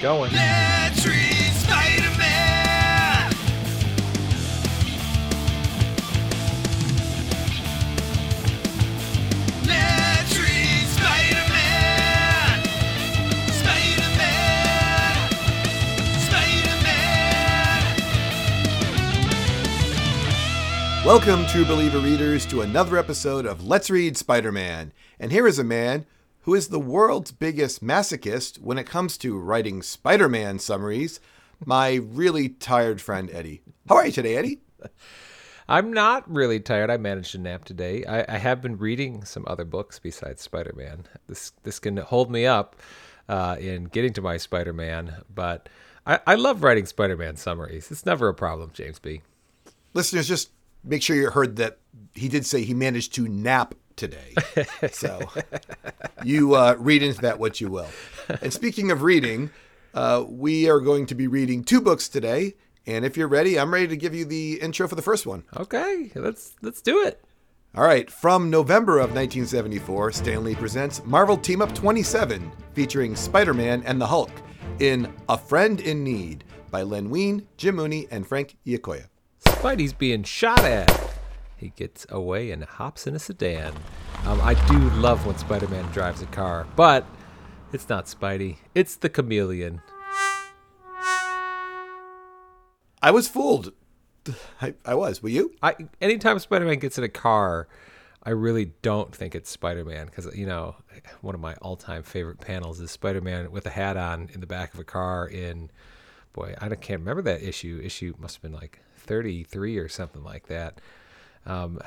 going. Let's read Spider-Man. Let's read Spider-Man. Spider-Man. Spider-Man. Welcome, true believer readers, to another episode of Let's Read Spider Man. And here is a man who is the world's biggest masochist when it comes to writing Spider Man summaries, my really tired friend Eddie. How are you today, Eddie? I'm not really tired. I managed to nap today. I, I have been reading some other books besides Spider-Man. This this can hold me up uh, in getting to my Spider-Man, but I, I love writing Spider-Man summaries. It's never a problem, James B. Listeners, just make sure you heard that he did say he managed to nap today. So you uh, read into that what you will. And speaking of reading, uh, we are going to be reading two books today. And if you're ready, I'm ready to give you the intro for the first one. Okay, let's let's do it. All right, from November of 1974, Stan Lee presents Marvel Team Up 27, featuring Spider Man and the Hulk in A Friend in Need by Len Wein, Jim Mooney, and Frank Giacoia. Spidey's being shot at. He gets away and hops in a sedan. Um, I do love when Spider-Man drives a car, but it's not Spidey. It's the chameleon. I was fooled. I, I was. Were you? I anytime Spider-Man gets in a car, I really don't think it's Spider-Man because you know one of my all-time favorite panels is Spider-Man with a hat on in the back of a car in boy I can't remember that issue. Issue must have been like 33 or something like that. Um,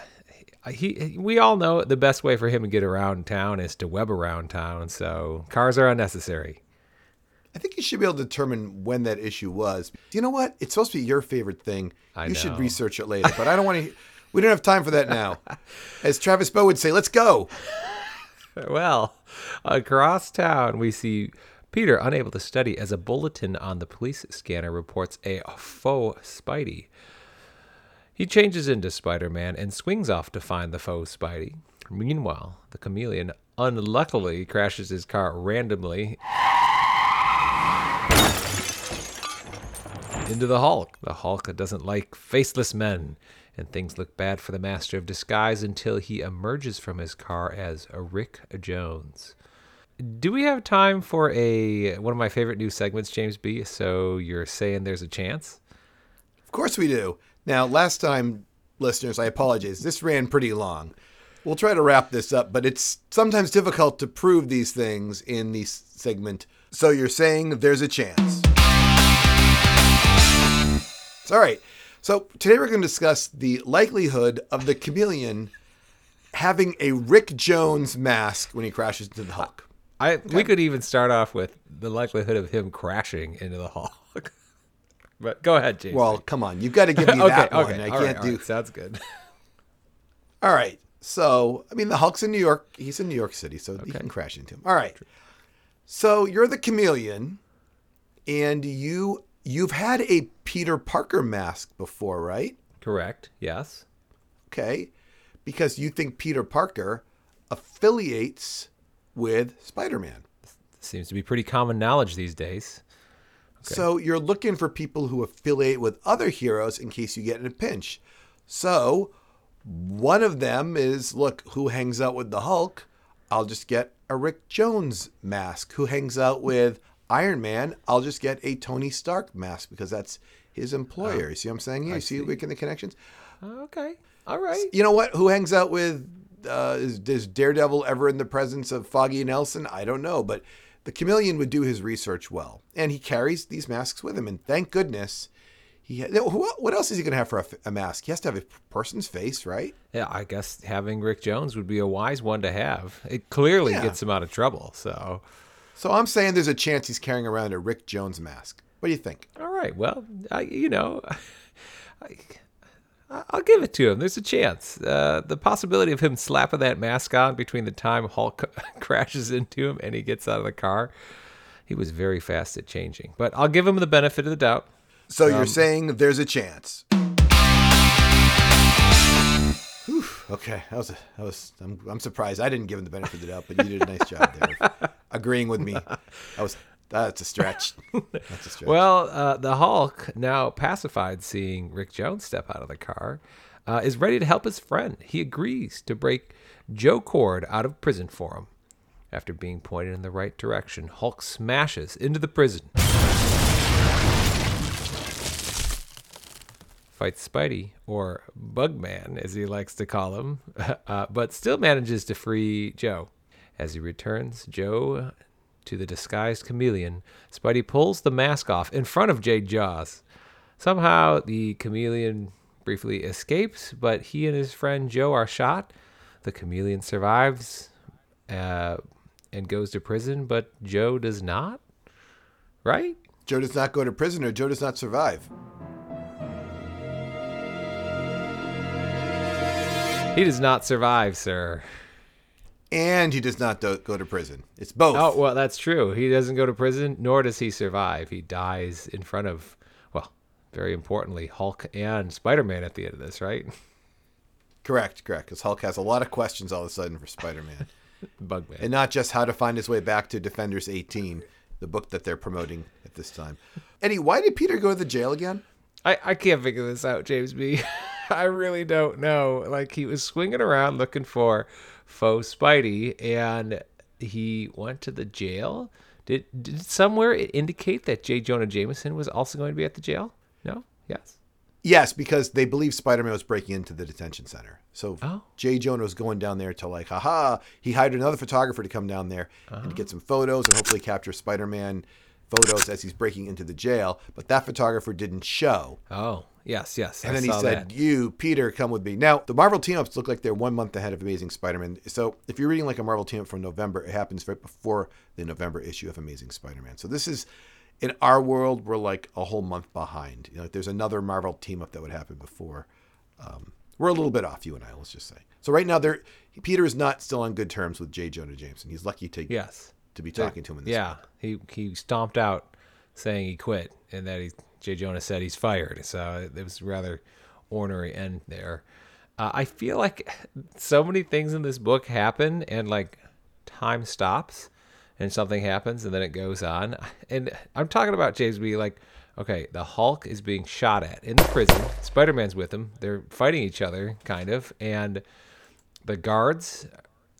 he, we all know the best way for him to get around town is to web around town. So cars are unnecessary. I think you should be able to determine when that issue was. You know what? It's supposed to be your favorite thing. I you should research it later, but I don't want to. We don't have time for that now. As Travis Bow would say, let's go. Well, across town, we see Peter unable to study as a bulletin on the police scanner reports a faux Spidey. He changes into Spider Man and swings off to find the foe Spidey. Meanwhile, the chameleon unluckily crashes his car randomly into the Hulk. The Hulk doesn't like faceless men, and things look bad for the Master of Disguise until he emerges from his car as Rick Jones. Do we have time for a one of my favorite new segments, James B? So you're saying there's a chance? Of course we do. Now, last time, listeners, I apologize. This ran pretty long. We'll try to wrap this up, but it's sometimes difficult to prove these things in the segment. So you're saying there's a chance. All right. So today we're going to discuss the likelihood of the chameleon having a Rick Jones mask when he crashes into the Hulk. I we could even start off with the likelihood of him crashing into the Hulk. But go ahead, James. Well, come on. You've got to give me okay, that one. okay, I all can't right, do right, sounds good. All right. So, I mean, the Hulk's in New York. He's in New York City, so you can crash into him. All right. So you're the chameleon, and you you've had a Peter Parker mask before, right? Correct. Yes. Okay, because you think Peter Parker affiliates with Spider-Man. Seems to be pretty common knowledge these days. So you're looking for people who affiliate with other heroes in case you get in a pinch. So one of them is look, who hangs out with the Hulk? I'll just get a Rick Jones mask. Who hangs out with Iron Man? I'll just get a Tony Stark mask because that's his employer. You see what I'm saying here? You see, making the connections? Okay. All right. You know what? Who hangs out with uh, is, is Daredevil ever in the presence of Foggy Nelson? I don't know, but the chameleon would do his research well, and he carries these masks with him. And thank goodness, he. Ha- what else is he going to have for a, f- a mask? He has to have a person's face, right? Yeah, I guess having Rick Jones would be a wise one to have. It clearly Yeah. gets him out of trouble. So, So I'm saying there's a chance he's carrying around a Rick Jones mask. What do you think? all right. Well, I, you know, I, I'll give it to him. There's a chance. Uh, the possibility of him slapping that mask on between the time Hulk crashes into him and he gets out of the car, he was very fast at changing. But I'll give him the benefit of the doubt. So you're saying there's a chance. Whew, okay, that was a, that was. I'm, I'm surprised I didn't give him the benefit of the doubt, but you did a nice job there, agreeing with me. I was That's a stretch. That's a stretch. Well, uh, the Hulk, now pacified seeing Rick Jones step out of the car, uh, is ready to help his friend. He agrees to break Joe Cord out of prison for him. After being pointed in the right direction, Hulk smashes into the prison. Fights Spidey, or Bugman as he likes to call him, uh, but still manages to free Joe. As he returns Joe to the disguised chameleon, Spidey pulls the mask off in front of Jade Jaws. Somehow, the chameleon briefly escapes, but he and his friend Joe are shot. The chameleon survives uh, and goes to prison, but Joe does not. Right? Joe does not go to prison or Joe does not survive. He does not survive, sir. And he does not do- go to prison. It's both. Oh, well, that's true. He doesn't go to prison, nor does he survive. He dies in front of, well, very importantly, Hulk and Spider Man at the end of this, right? Correct, correct. Because Hulk has a lot of questions all of a sudden for Spider Man. Bugman. and not just how to find his way back to Defenders 18, the book that they're promoting at this time. Eddie, why did Peter go to the jail again? I, I can't figure this out, James B. I really don't know. Like he was swinging around looking for faux Spidey, and he went to the jail. Did did somewhere it indicate that J. Jonah Jameson was also going to be at the jail? No. Yes. Yes, because they believe Spider Man was breaking into the detention center. So Oh. Jay Jonah was going down there to like, haha. He hired another photographer to come down there and to uh-huh. get some photos and hopefully capture Spider Man photos as he's breaking into the jail. But that photographer didn't show. Oh, yes, yes. And I then he said, that. "You, Peter, come with me." Now, the Marvel team ups look like they're one month ahead of Amazing Spider-Man. So, if you're reading like a Marvel team up from November, it happens right before the November issue of Amazing Spider-Man. So, this is in our world, we're like a whole month behind. You know, like there's another Marvel team up that would happen before. Um, we're a little bit off, you and I. Let's just say. So, right now, there, Peter is not still on good terms with J. Jonah Jameson. He's lucky to Yes. To be talking to him in this. Yeah, he he stomped out saying he quit and that he Jay Jonah said he's fired. So it was rather ornery end there. Uh, I feel like so many things in this book happen and like time stops and something happens and then it goes on. And I'm talking about James B. Like, okay, the Hulk is being shot at in the prison. Spider Man's with him. They're fighting each other, kind of, and the guards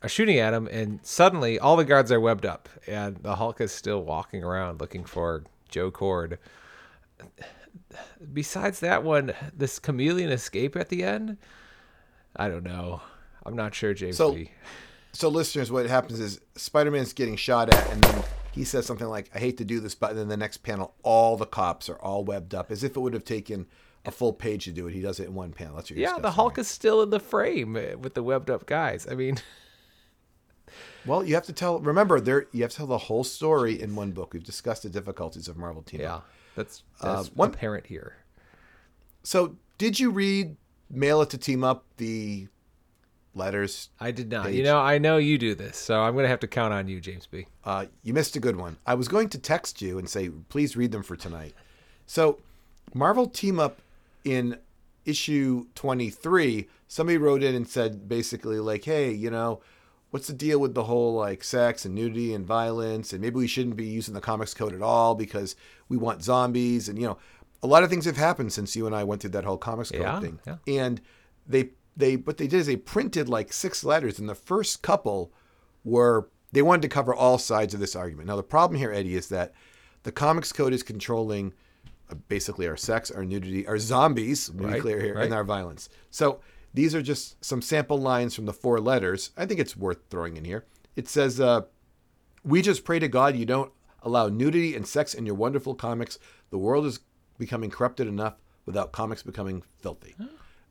are shooting at him, and suddenly all the guards are webbed up, and the Hulk is still walking around looking for Joe Cord. Besides that one, this chameleon escape at the end, I don't know. I'm not sure, James So- So, listeners, what happens is Spider Man's getting shot at, and then he says something like, I hate to do this, but then the next panel, all the cops are all webbed up, as if it would have taken a full page to do it. He does it in one panel. That's what you're Yeah, the Hulk right? is still in the frame uh, with the webbed up guys. I mean, Well, you have to tell, remember, there you have to tell the whole story in one book. We've discussed the difficulties of Marvel Team yeah, Up. that's, Uh, one- parent here. So, did you read Mail It to Team Up, the letters? I did not. page. You know, I know you do this, so I'm going to have to count on you, James B. Uh, you missed a good one. I was going to text you and say, please read them for tonight. So, Marvel Team Up in issue 23, somebody wrote in and said basically, like, hey, you know, what's the deal with the whole like sex and nudity and violence? And maybe we shouldn't be using the comics code at all because we want zombies. And, you know, a lot of things have happened since you and I went through that whole comics code Yeah, thing. yeah. And they, they, what they did is they printed like six letters, and the first couple were they wanted to cover all sides of this argument. Now the problem here, Eddie, is that the comics code is controlling uh, basically our sex, our nudity, our zombies. To be Right, clear here, right. and our violence. So these are just some sample lines from the four letters. I think it's worth throwing in here. It says, uh, "We just pray to God you don't allow nudity and sex in your wonderful comics. The world is becoming corrupted enough without comics becoming filthy."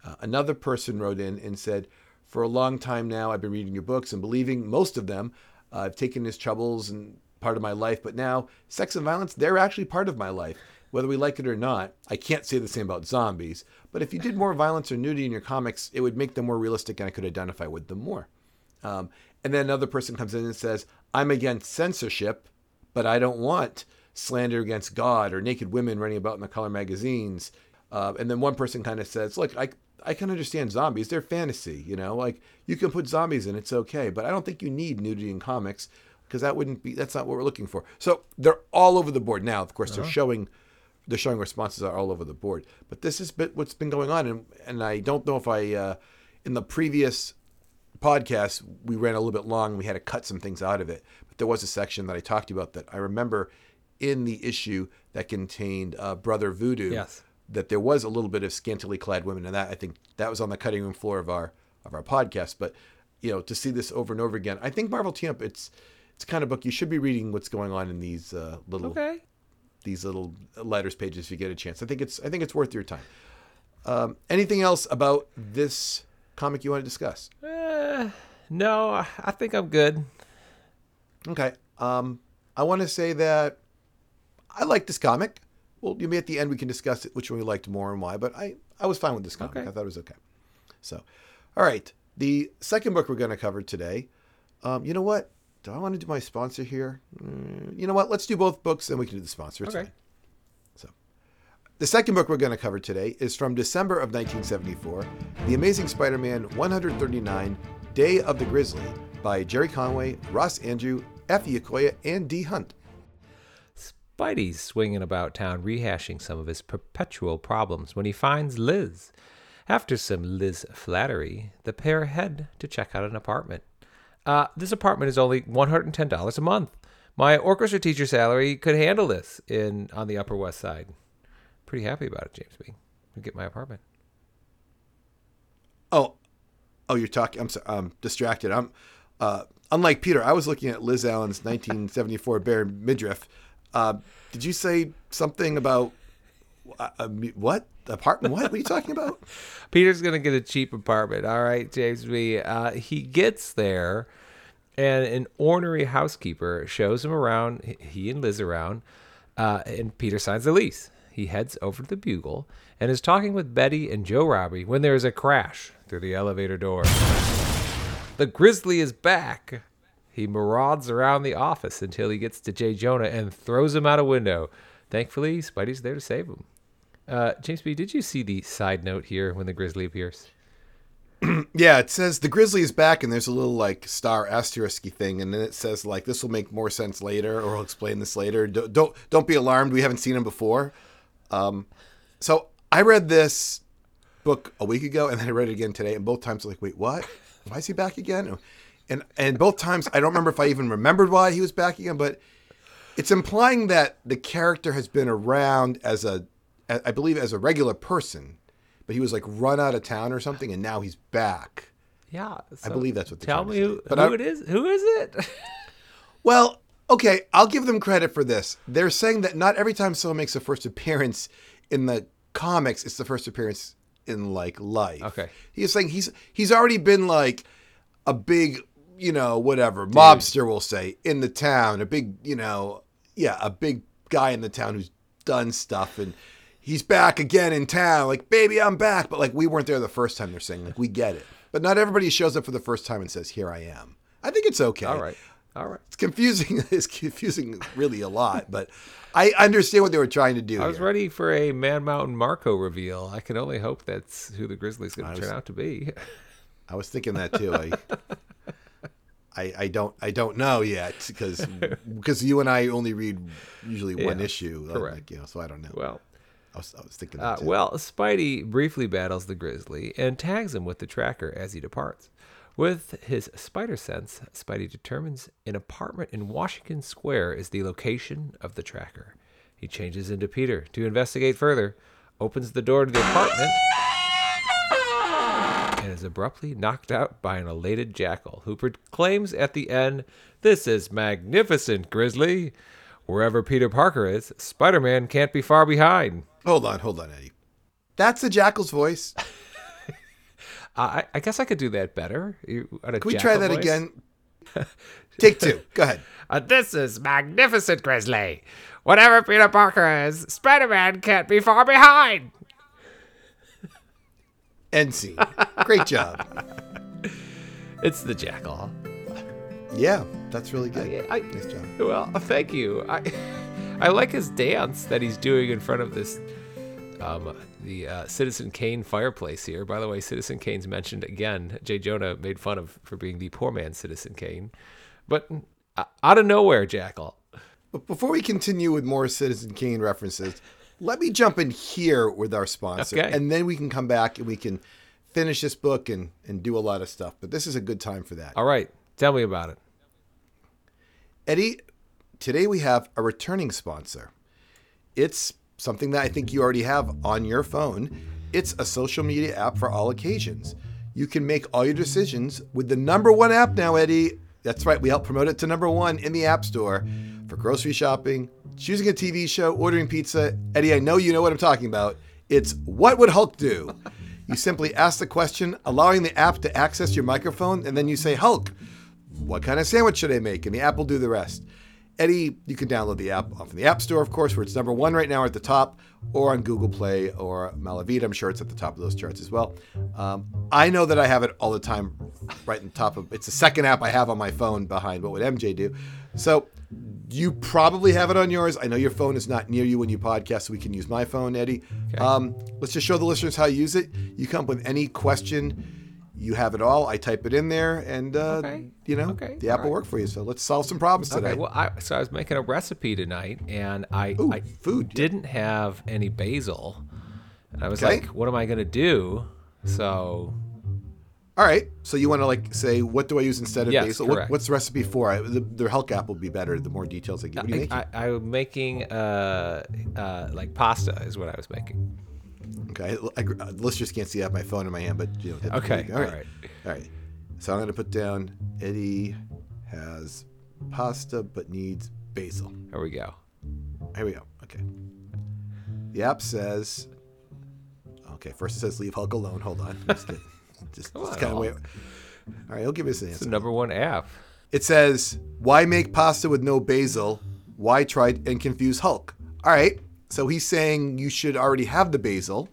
Uh, another person wrote in and said, For a long time now, I've been reading your books and believing most of them. Uh, I've taken his troubles and part of my life, but now sex and violence, they're actually part of my life. Whether we like it or not, I can't say the same about zombies, but if you did more violence or nudity in your comics, it would make them more realistic and I could identify with them more. Um, and then another person comes in and says, I'm against censorship, but I don't want slander against God or naked women running about in the color magazines. Uh, and then one person kind of says, Look, I, I can understand zombies. They're fantasy, you know, like you can put zombies in, it's okay. But I don't think you need nudity in comics. because that wouldn't be that's not what we're looking for. So they're all over the board now. Of course, they're showing they're showing responses are all over the board. But this is bit what's been going on, and and I don't know if I uh, in the previous podcast we ran a little bit long. We had to cut some things out of it, but there was a section that I talked about that I remember in the issue that contained uh, Brother Voodoo. Yes. That there was a little bit of scantily clad women, and that I think that was on the cutting room floor of our of our podcast. But you know, to see this over and over again, I think Marvel Team Up. It's it's kind of book you should be reading. What's going on in these uh, little Okay. These little letters pages if you get a chance. I think it's I think it's worth your time. Um, anything else about this comic you want to discuss? Uh, no, I- think I'm good. Okay. Um, I want to say that I like this comic. Well, maybe at the end we can discuss it, which one we liked more and why. But I I was fine with this comic. Okay. I thought it was okay. So, all right. The second book we're going to cover today. Um, you know what? Do I want to do my sponsor here? Mm, you know what? Let's do both books, and we can do the sponsor. It's Okay. fine. So, the second book we're going to cover today is from December of 1974, The Amazing Spider-Man 139: Day of the Grizzly by Gerry Conway, Ross Andru, F. Giacoia, and D. Hunt. Spidey's swinging about town rehashing some of his perpetual problems when he finds Liz. After some Liz flattery, the pair head to check out an apartment. Uh, this apartment is only $110 a month. My orchestra teacher salary could handle this in on the Upper West Side. Pretty happy about it, James B. Get my apartment. Oh, oh, you're talking. I'm sorry. I'm distracted. I'm uh, unlike Peter. I was looking at Liz Allen's 1974 Bare Midriff. Uh, did you say something about uh, uh, what apartment? What? What are you talking about? Peter's gonna get a cheap apartment. All right, James B. Uh, he gets there, and an ornery housekeeper shows him around. He and Liz around, uh, and Peter signs the lease. He heads over to the Bugle and is talking with Betty and Joe Robbie when there is a crash through the elevator door. The Grizzly is back. He marauds around the office until he gets to Jay Jonah and throws him out a window. Thankfully, Spidey's there to save him. Uh, James B, did you see the side note here when the Grizzly appears? Yeah, it says the Grizzly is back, and there's a little like star asterisky thing, and then it says like this will make more sense later, or I'll explain this later. Don't don't, don't be alarmed. We haven't seen him before. Um, so I read this book a week ago, and then I read it again today, and both times I was like, wait, what? Why is he back again? And and both times I don't remember if I even remembered why he was back again, but it's implying that the character has been around as a, I believe, as a regular person, but he was like run out of town or something, and now he's back. Yeah, I believe that's what they're Tell me who, But who I- it is. Who is it? Well, okay, I'll give them credit for this. They're saying that not every time someone makes a first appearance in the comics, it's the first appearance in like life. Okay. He's saying he's he's already been like a big, you know, whatever, mobster will say in the town, a big, you know, yeah, a big guy in the town who's done stuff and he's back again in town. Like, baby, I'm back. But like we weren't there the first time they're saying, like, we get it. But not everybody shows up for the first time and says, Here I am. I think it's okay All right, all right. it's confusing. It's confusing really a lot, but I understand what they were trying to do. I was here. ready for a Man Mountain Marko reveal. I can only hope that's who the Grizzly's going to turn out to be. I was thinking that too. I, I, I don't, I don't know yet because because you and I only read usually one Yeah, issue, uh, correct. like, you know, so I don't know. Well, I was, I was thinking uh, that too. well, Spidey briefly battles the Grizzly and tags him with the tracker as he departs. With his spider sense, Spidey determines an apartment in Washington Square is the location of the tracker. He changes into Peter to investigate further, opens the door to the apartment, and is abruptly knocked out by an elated jackal who proclaims at the end, This is magnificent, Grizzly! Wherever Peter Parker is, Spider Man can't be far behind. Hold on, hold on, Eddie. That's the jackal's voice. I, I guess I could do that better. You- Can we try that voice? again? Take two. Go ahead. Uh, this is magnificent, Grizzly. Whatever Peter Parker is, Spider Man can't be far behind. End scene. Great job. It's the jackal. Yeah, that's really good. I, nice job. well, thank you. I I like his dance that he's doing in front of this um the uh, Citizen Kane fireplace here. By the way, Citizen Kane's mentioned again. Jay Jonah made fun of for being the poor man Citizen Kane, but Uh, out of nowhere, Jackal. But before we continue with more Citizen Kane references, let me jump in here with our sponsor, Okay. and then we can come back and we can finish this book and and do a lot of stuff. But this is a good time for that. All right, tell me about it. Eddie, today we have a returning sponsor. It's something that I think you already have on your phone. It's a social media app for all occasions. You can make all your decisions with the number one app now, Eddie. That's right, we help promote it to number one in the App Store for grocery shopping, choosing a TV show, ordering pizza. Eddie, I know you know what I'm talking about. It's What Would Hulk Do? You simply ask the question, allowing the app to access your microphone, and then you say, Hulk, what kind of sandwich should I make? And the app will do the rest. Eddie, you can download the app from the App Store, of course, where it's number one right now at the top, or on Google Play or Malavita. I'm sure it's at the top of those charts as well. Um, I know that I have it all the time, right in the top of. It's the second app I have on my phone behind What Would MJ Do? So you probably have it on yours. I know your phone is not near you when you podcast, so we can use my phone, Eddie. Um, let's just show the listeners how to use it. You come up with any question. You have it all. I type it in there, and uh, Okay. you know Okay. the app will right. work for you. So let's solve some problems today. Okay, well, I, so I was making a recipe tonight, and I, Ooh, I food, didn't have any basil, and I was like, "What am I gonna do?" So All right. So you want to like say, what do I use instead of Yes, basil? What, what's the recipe for? I, the, the Hulk app will be better. The more details I give. What do you make? I, I, I'm making uh, uh, like pasta is what I was making. Okay. I, I, listeners can't see. I have my phone in my hand, but you know. Okay, All right. all right. All right. So I'm to put down Eddie has pasta but needs basil. There we go. Here we go. Okay. The app says. Okay. First it says leave Hulk alone. Hold on. Just, just, just kind of wait. All right. He'll give us an It's answer. the number one app. It says, "Why make pasta with no basil? Why try and confuse Hulk?" All right. So he's saying you should already have the basil.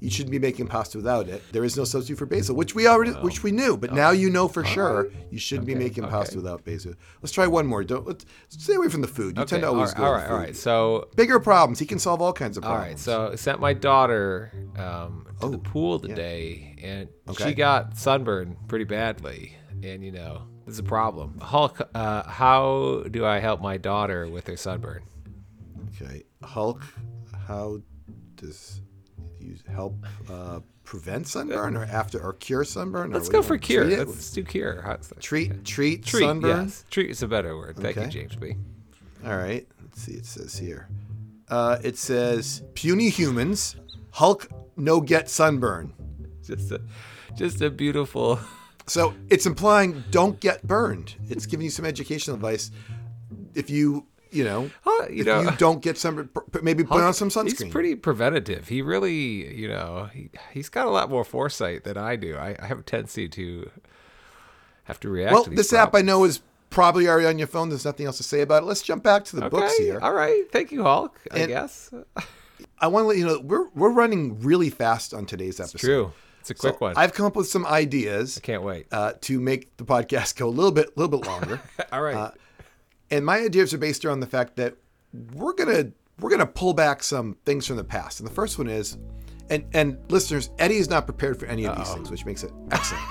You shouldn't be making pasta without it. There is no substitute for basil, which we already, which we knew, but now you know for sure you shouldn't be Okay, making pasta okay. without basil. Let's try one more. Don't let's stay away from the food. You Okay, tend to always right, go all right, the food. right. So Bigger problems. He can solve all kinds of problems. right, so I sent my daughter um, to the Oh, pool today, and Okay. she got sunburned pretty badly. And you know, this is a problem. Hulk, uh, how do I help my daughter with her sunburn? Okay, Hulk. How does you help uh, prevent sunburn or after or cure sunburn? Let's go for cure. It? Let's do cure. That? treat treat, Treat, sunburn. yes. Treat is a better word. Thank you, James B. All right. Let's see. It says here. Uh, it says puny humans. Hulk no get sunburn. Just a, just a beautiful. So it's implying don't get burned. It's giving you some educational advice. If you you know Huh, you if know, you don't get p- maybe put on some sunscreen. He's pretty preventative. He really, you know, he, he's got a lot more foresight than I do. I, I have a tendency to have to react. well, to this app I know is probably already on your phone. There's nothing else to say about it. Let's jump back to the books here. All right. Thank you, Hulk. I And- guess. I want to let you know we're we're running really fast on today's episode. True. It's a quick So one. I've come up with some ideas I Can't wait. uh, to make the podcast go a little bit, little bit longer. all right. uh, and my ideas are based around the fact that we're gonna we're gonna pull back some things from the past. And the first one is, and and listeners, Eddie is not prepared for any of these things, which makes it excellent.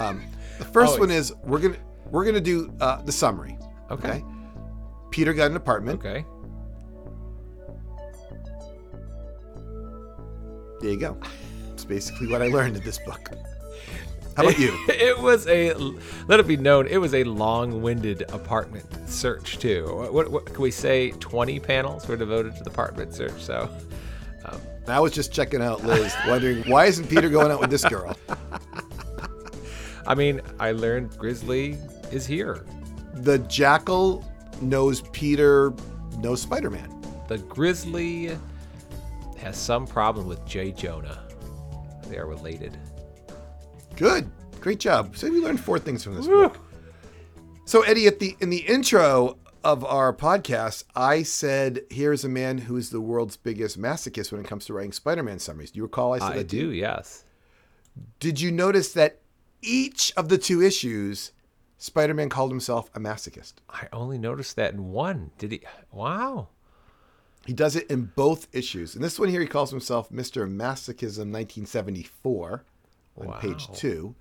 um, the first one is we're gonna we're gonna do uh, the summary. Okay. Peter got an apartment. okay. There you go. It's basically what I learned in this book. How about you? It was a. Let it be known. It was a long-winded apartment search too. What, what, what can we say? Twenty panels were devoted to the apartment search. So. Um. I was just checking out Liz, wondering why isn't Peter going out with this girl? I mean, I learned Grizzly is here. The jackal knows Peter knows Spider Man. The Grizzly has some problem with Jay Jonah. They are related. Good. Great job. So we learned four things from this book. So Eddie, at the in the intro of our podcast, I said, "Here's a man who is the world's biggest masochist when it comes to writing Spider-Man summaries." Do you recall I said I that? do, yes. Did you notice that each of the two issues, Spider-Man called himself a masochist? I only noticed that in one. Did he? Wow. He does it in both issues. And this one here, he calls himself Mr. Masochism 1974 on Wow. page two.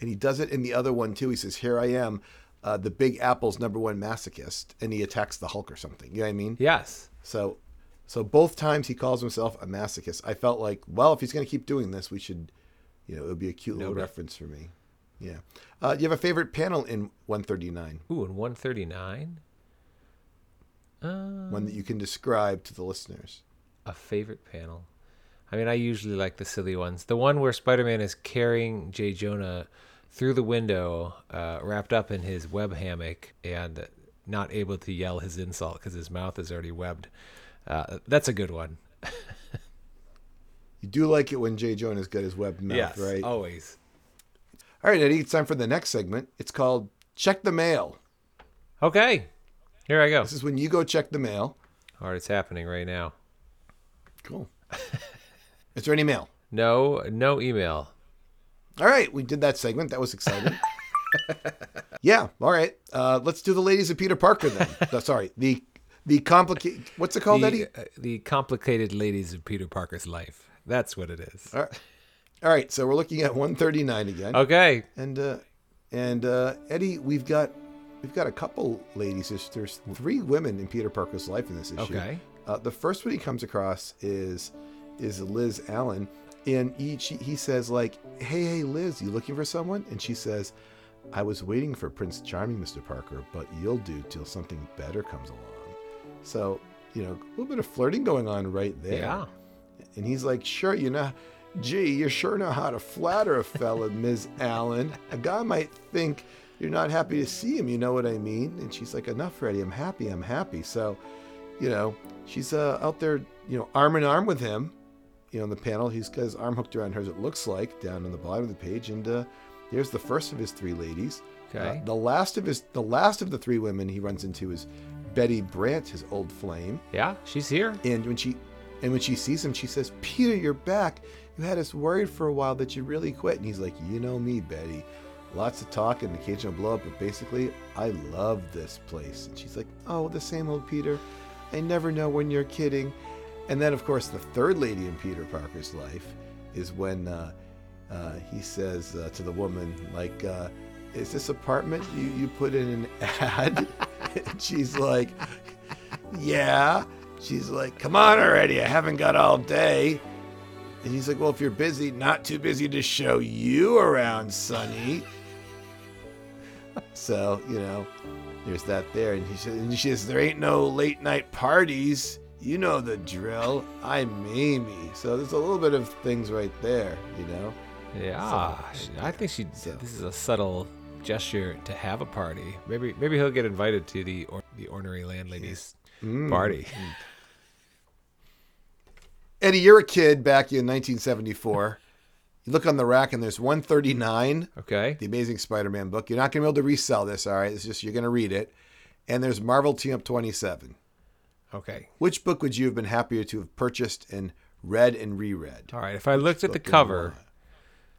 And he does it in the other one too. He says, Here I am, uh, the Big Apple's number one masochist, and he attacks the Hulk or something. You know what I mean? Yes. So, so both times he calls himself a masochist. I felt like, well, if he's going to keep doing this, we should, you know, it would be a cute little reference for me. Yeah. Uh, do you have a favorite panel in 139? Ooh, and 139. Uh, One that you can describe to the listeners? a favorite panel. I mean, I usually like the silly ones. The one where Spider-Man is carrying J. Jonah through the window, uh, wrapped up in his web hammock, and not able to yell his insult because his mouth is already webbed. Uh, that's a good one. You do like it when Jay Jonah's got his web mouth, yes, right? always. All right, Eddie, it's time for the next segment. It's called Check the Mail. Okay, here I go. This is when you go check the mail. All right, it's happening right now. Cool. is there any mail? No, no email. All right, we did that segment. That was exciting. yeah. All right. Uh, let's do the ladies of Peter Parker then. No, sorry, the the complicated. What's it called, Eddie? The, uh, the complicated ladies of Peter Parker's life. That's what it is. All right. All right. So we're looking at 139 again. Okay. And uh, and uh, Eddie, we've got we've got a couple ladies. There's, there's three women in Peter Parker's life in this issue. Okay. Uh, the first one he comes across is is Liz Allen, and he he says like, "Hey, hey, Liz, you looking for someone?" And she says, "I was waiting for Prince Charming, Mr. Parker, but you'll do till something better comes along." So you know, a little bit of flirting going on right there. Yeah. And he's like, sure, you know, gee, you sure know how to flatter a fella, Ms. Allen. A guy might think you're not happy to see him, you know what I mean? And she's like, enough, Freddie, I'm happy, I'm happy. So, you know, she's uh, out there, you know, arm in arm with him, you know, on the panel. He's got his arm hooked around hers, it looks like, down on the bottom of the page. And uh, here's the first of his three ladies. Okay. Uh, the last of his, the last of the three women he runs into is Betty Brant, his old flame. Yeah, she's here. And when she and when she sees him, she says, Peter, you're back. You had us worried for a while that you really quit. And he's like, You know me, Betty. Lots of talk and occasional blow up, but basically, I love this place. And she's like, Oh, the same old Peter. I never know when you're kidding. And then, of course, the third lady in Peter Parker's life is when uh, uh, he says uh, to the woman, like, uh, is this apartment you, you put in an ad? and she's like, yeah. She's like, come on already. I haven't got all day. And he's like, well, if you're busy, not too busy to show you around, Sonny. so, you know, there's that there. And he says, and she says, there ain't no late night parties. You know the drill. I'm Amy. So there's a little bit of things right there, you know? Yeah, ah, she- I think she. This is a subtle gesture to have a party. Maybe, maybe he'll get invited to the or, the ornery landlady's mm. party. Eddie, you're a kid back in 1974. you look on the rack and there's 139, Okay. the Amazing Spider-Man book. You're not going to be able to resell this, all right? It's just you're going to read it. And there's Marvel Team Up 27. Okay. Which book would you have been happier to have purchased and read and reread? All right. If I looked at the cover.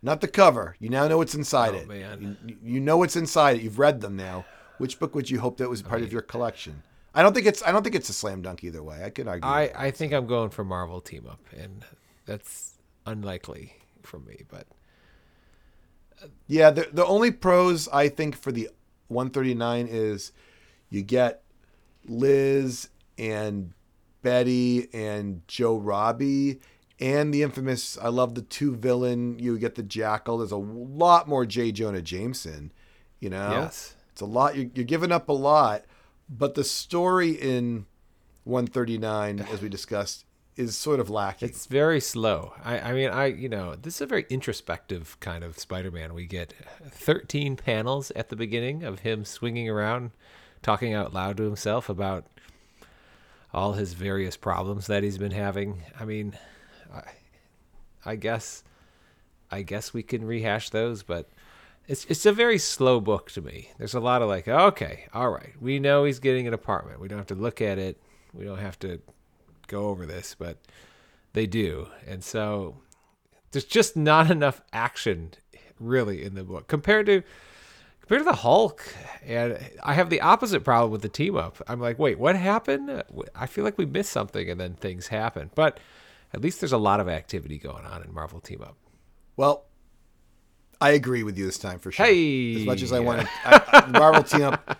Not the cover. You now know what's inside Oh, it. man. You, you know what's inside it. You've read them now. Which book would you hope that was part of your collection? I don't think it's I don't think it's a slam dunk either way. I could argue. I I think I'm going for Marvel team up, and that's unlikely for me. But Yeah, the the only pros I think for the 139 is you get Liz and Betty and Joe Robbie and the infamous I love the two villain. You get the Jackal. There's a lot more J. Jonah Jameson. You know, Yes. it's a lot. You're, you're giving up a lot, but the story in 139, as we discussed, is sort of lacking. it's very slow. I I mean I you know this is a very introspective kind of Spider-Man. We get 13 panels at the beginning of him swinging around, talking out loud to himself about all his various problems that he's been having. I mean, I, I guess, I guess we can rehash those, but it's it's a very slow book to me. There's a lot of like, okay, all right, we know he's getting an apartment. We don't have to look at it. We don't have to go over this, but they do, and so there's just not enough action really in the book compared to to the Hulk, and I have the opposite problem with the team up. I'm like, wait, what happened? I feel like we missed something, and then things happen. But at least there's a lot of activity going on in Marvel Team Up. Well, I agree with you this time for sure. Hey! as much as I want to, Marvel team up.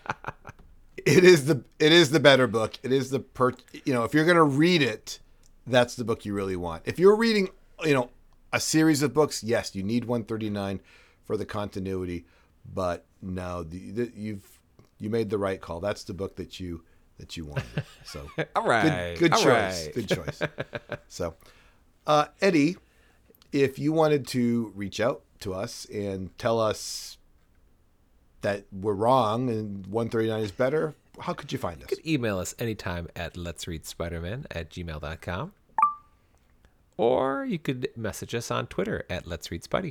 It is the it is the better book. It is the per. You know, if you're gonna read it, that's the book you really want. If you're reading, you know, a series of books, yes, you need 139 for the continuity. But no, the, the, you've you made the right call. That's the book that you that you wanted. So All right. good, good all choice. right. Good choice. so, uh, Eddie, if you wanted to reach out to us and tell us that we're wrong and 139 is better, how could you find us? You could email us anytime at let's read spider-man at gmail.com. Or you could message us on Twitter at let's read spidey.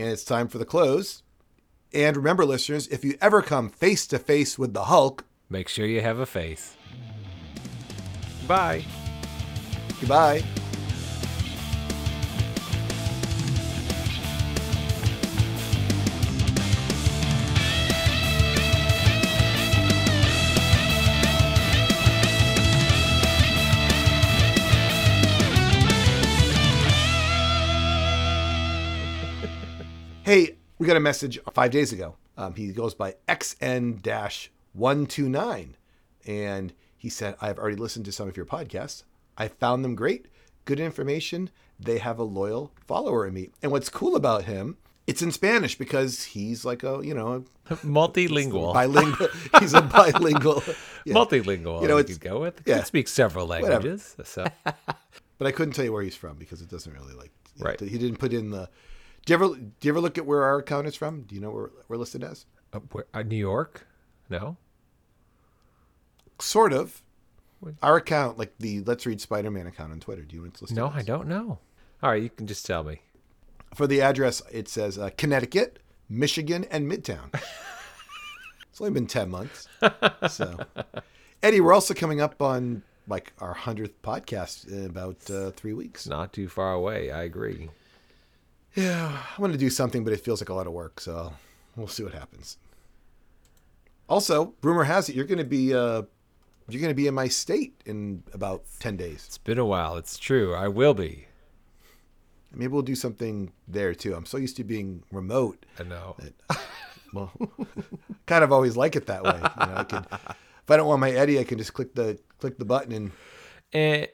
And it's time for the close. And remember, listeners, if you ever come face to face with the Hulk, Make sure you have a face. Bye. goodbye. We got a message five days ago. Um, he goes by XN 129. And he said, I've already listened to some of your podcasts. I found them great. Good information. They have a loyal follower in me. And what's cool about him, it's in Spanish because he's like a, you know, Multilingual. bilingual. he's a bilingual. yeah. Multilingual. You know, it's- could go with. yeah. Could speak several languages. So But I couldn't tell you where he's from because it doesn't really like. Right. He didn't put in the. Do you ever do you ever look at where our account is from? Do you know where we're listed as? uh, where, uh, New York? No. Sort of. Our account, like the Let's Read Spider-Man account on Twitter. Do you want to list? No, I don't know. All right, you can just tell me. For the address, it says uh, Connecticut, Michigan, and Midtown. it's only been ten months. So, Eddie, we're also coming up on like our hundredth podcast in about uh, three weeks. Not too far away. I agree. Yeah, I want to do something, but it feels like a lot of work, so we'll see what happens. Also, rumor has it you're going to be uh, you're going to be in my state in about ten days. It's been a while. It's true. I will be. Maybe we'll do something there too. I'm so used to being remote. I know. Well, kind of always like it that way. You know, I could, if I don't want my Eddie, I can just click the click the button and And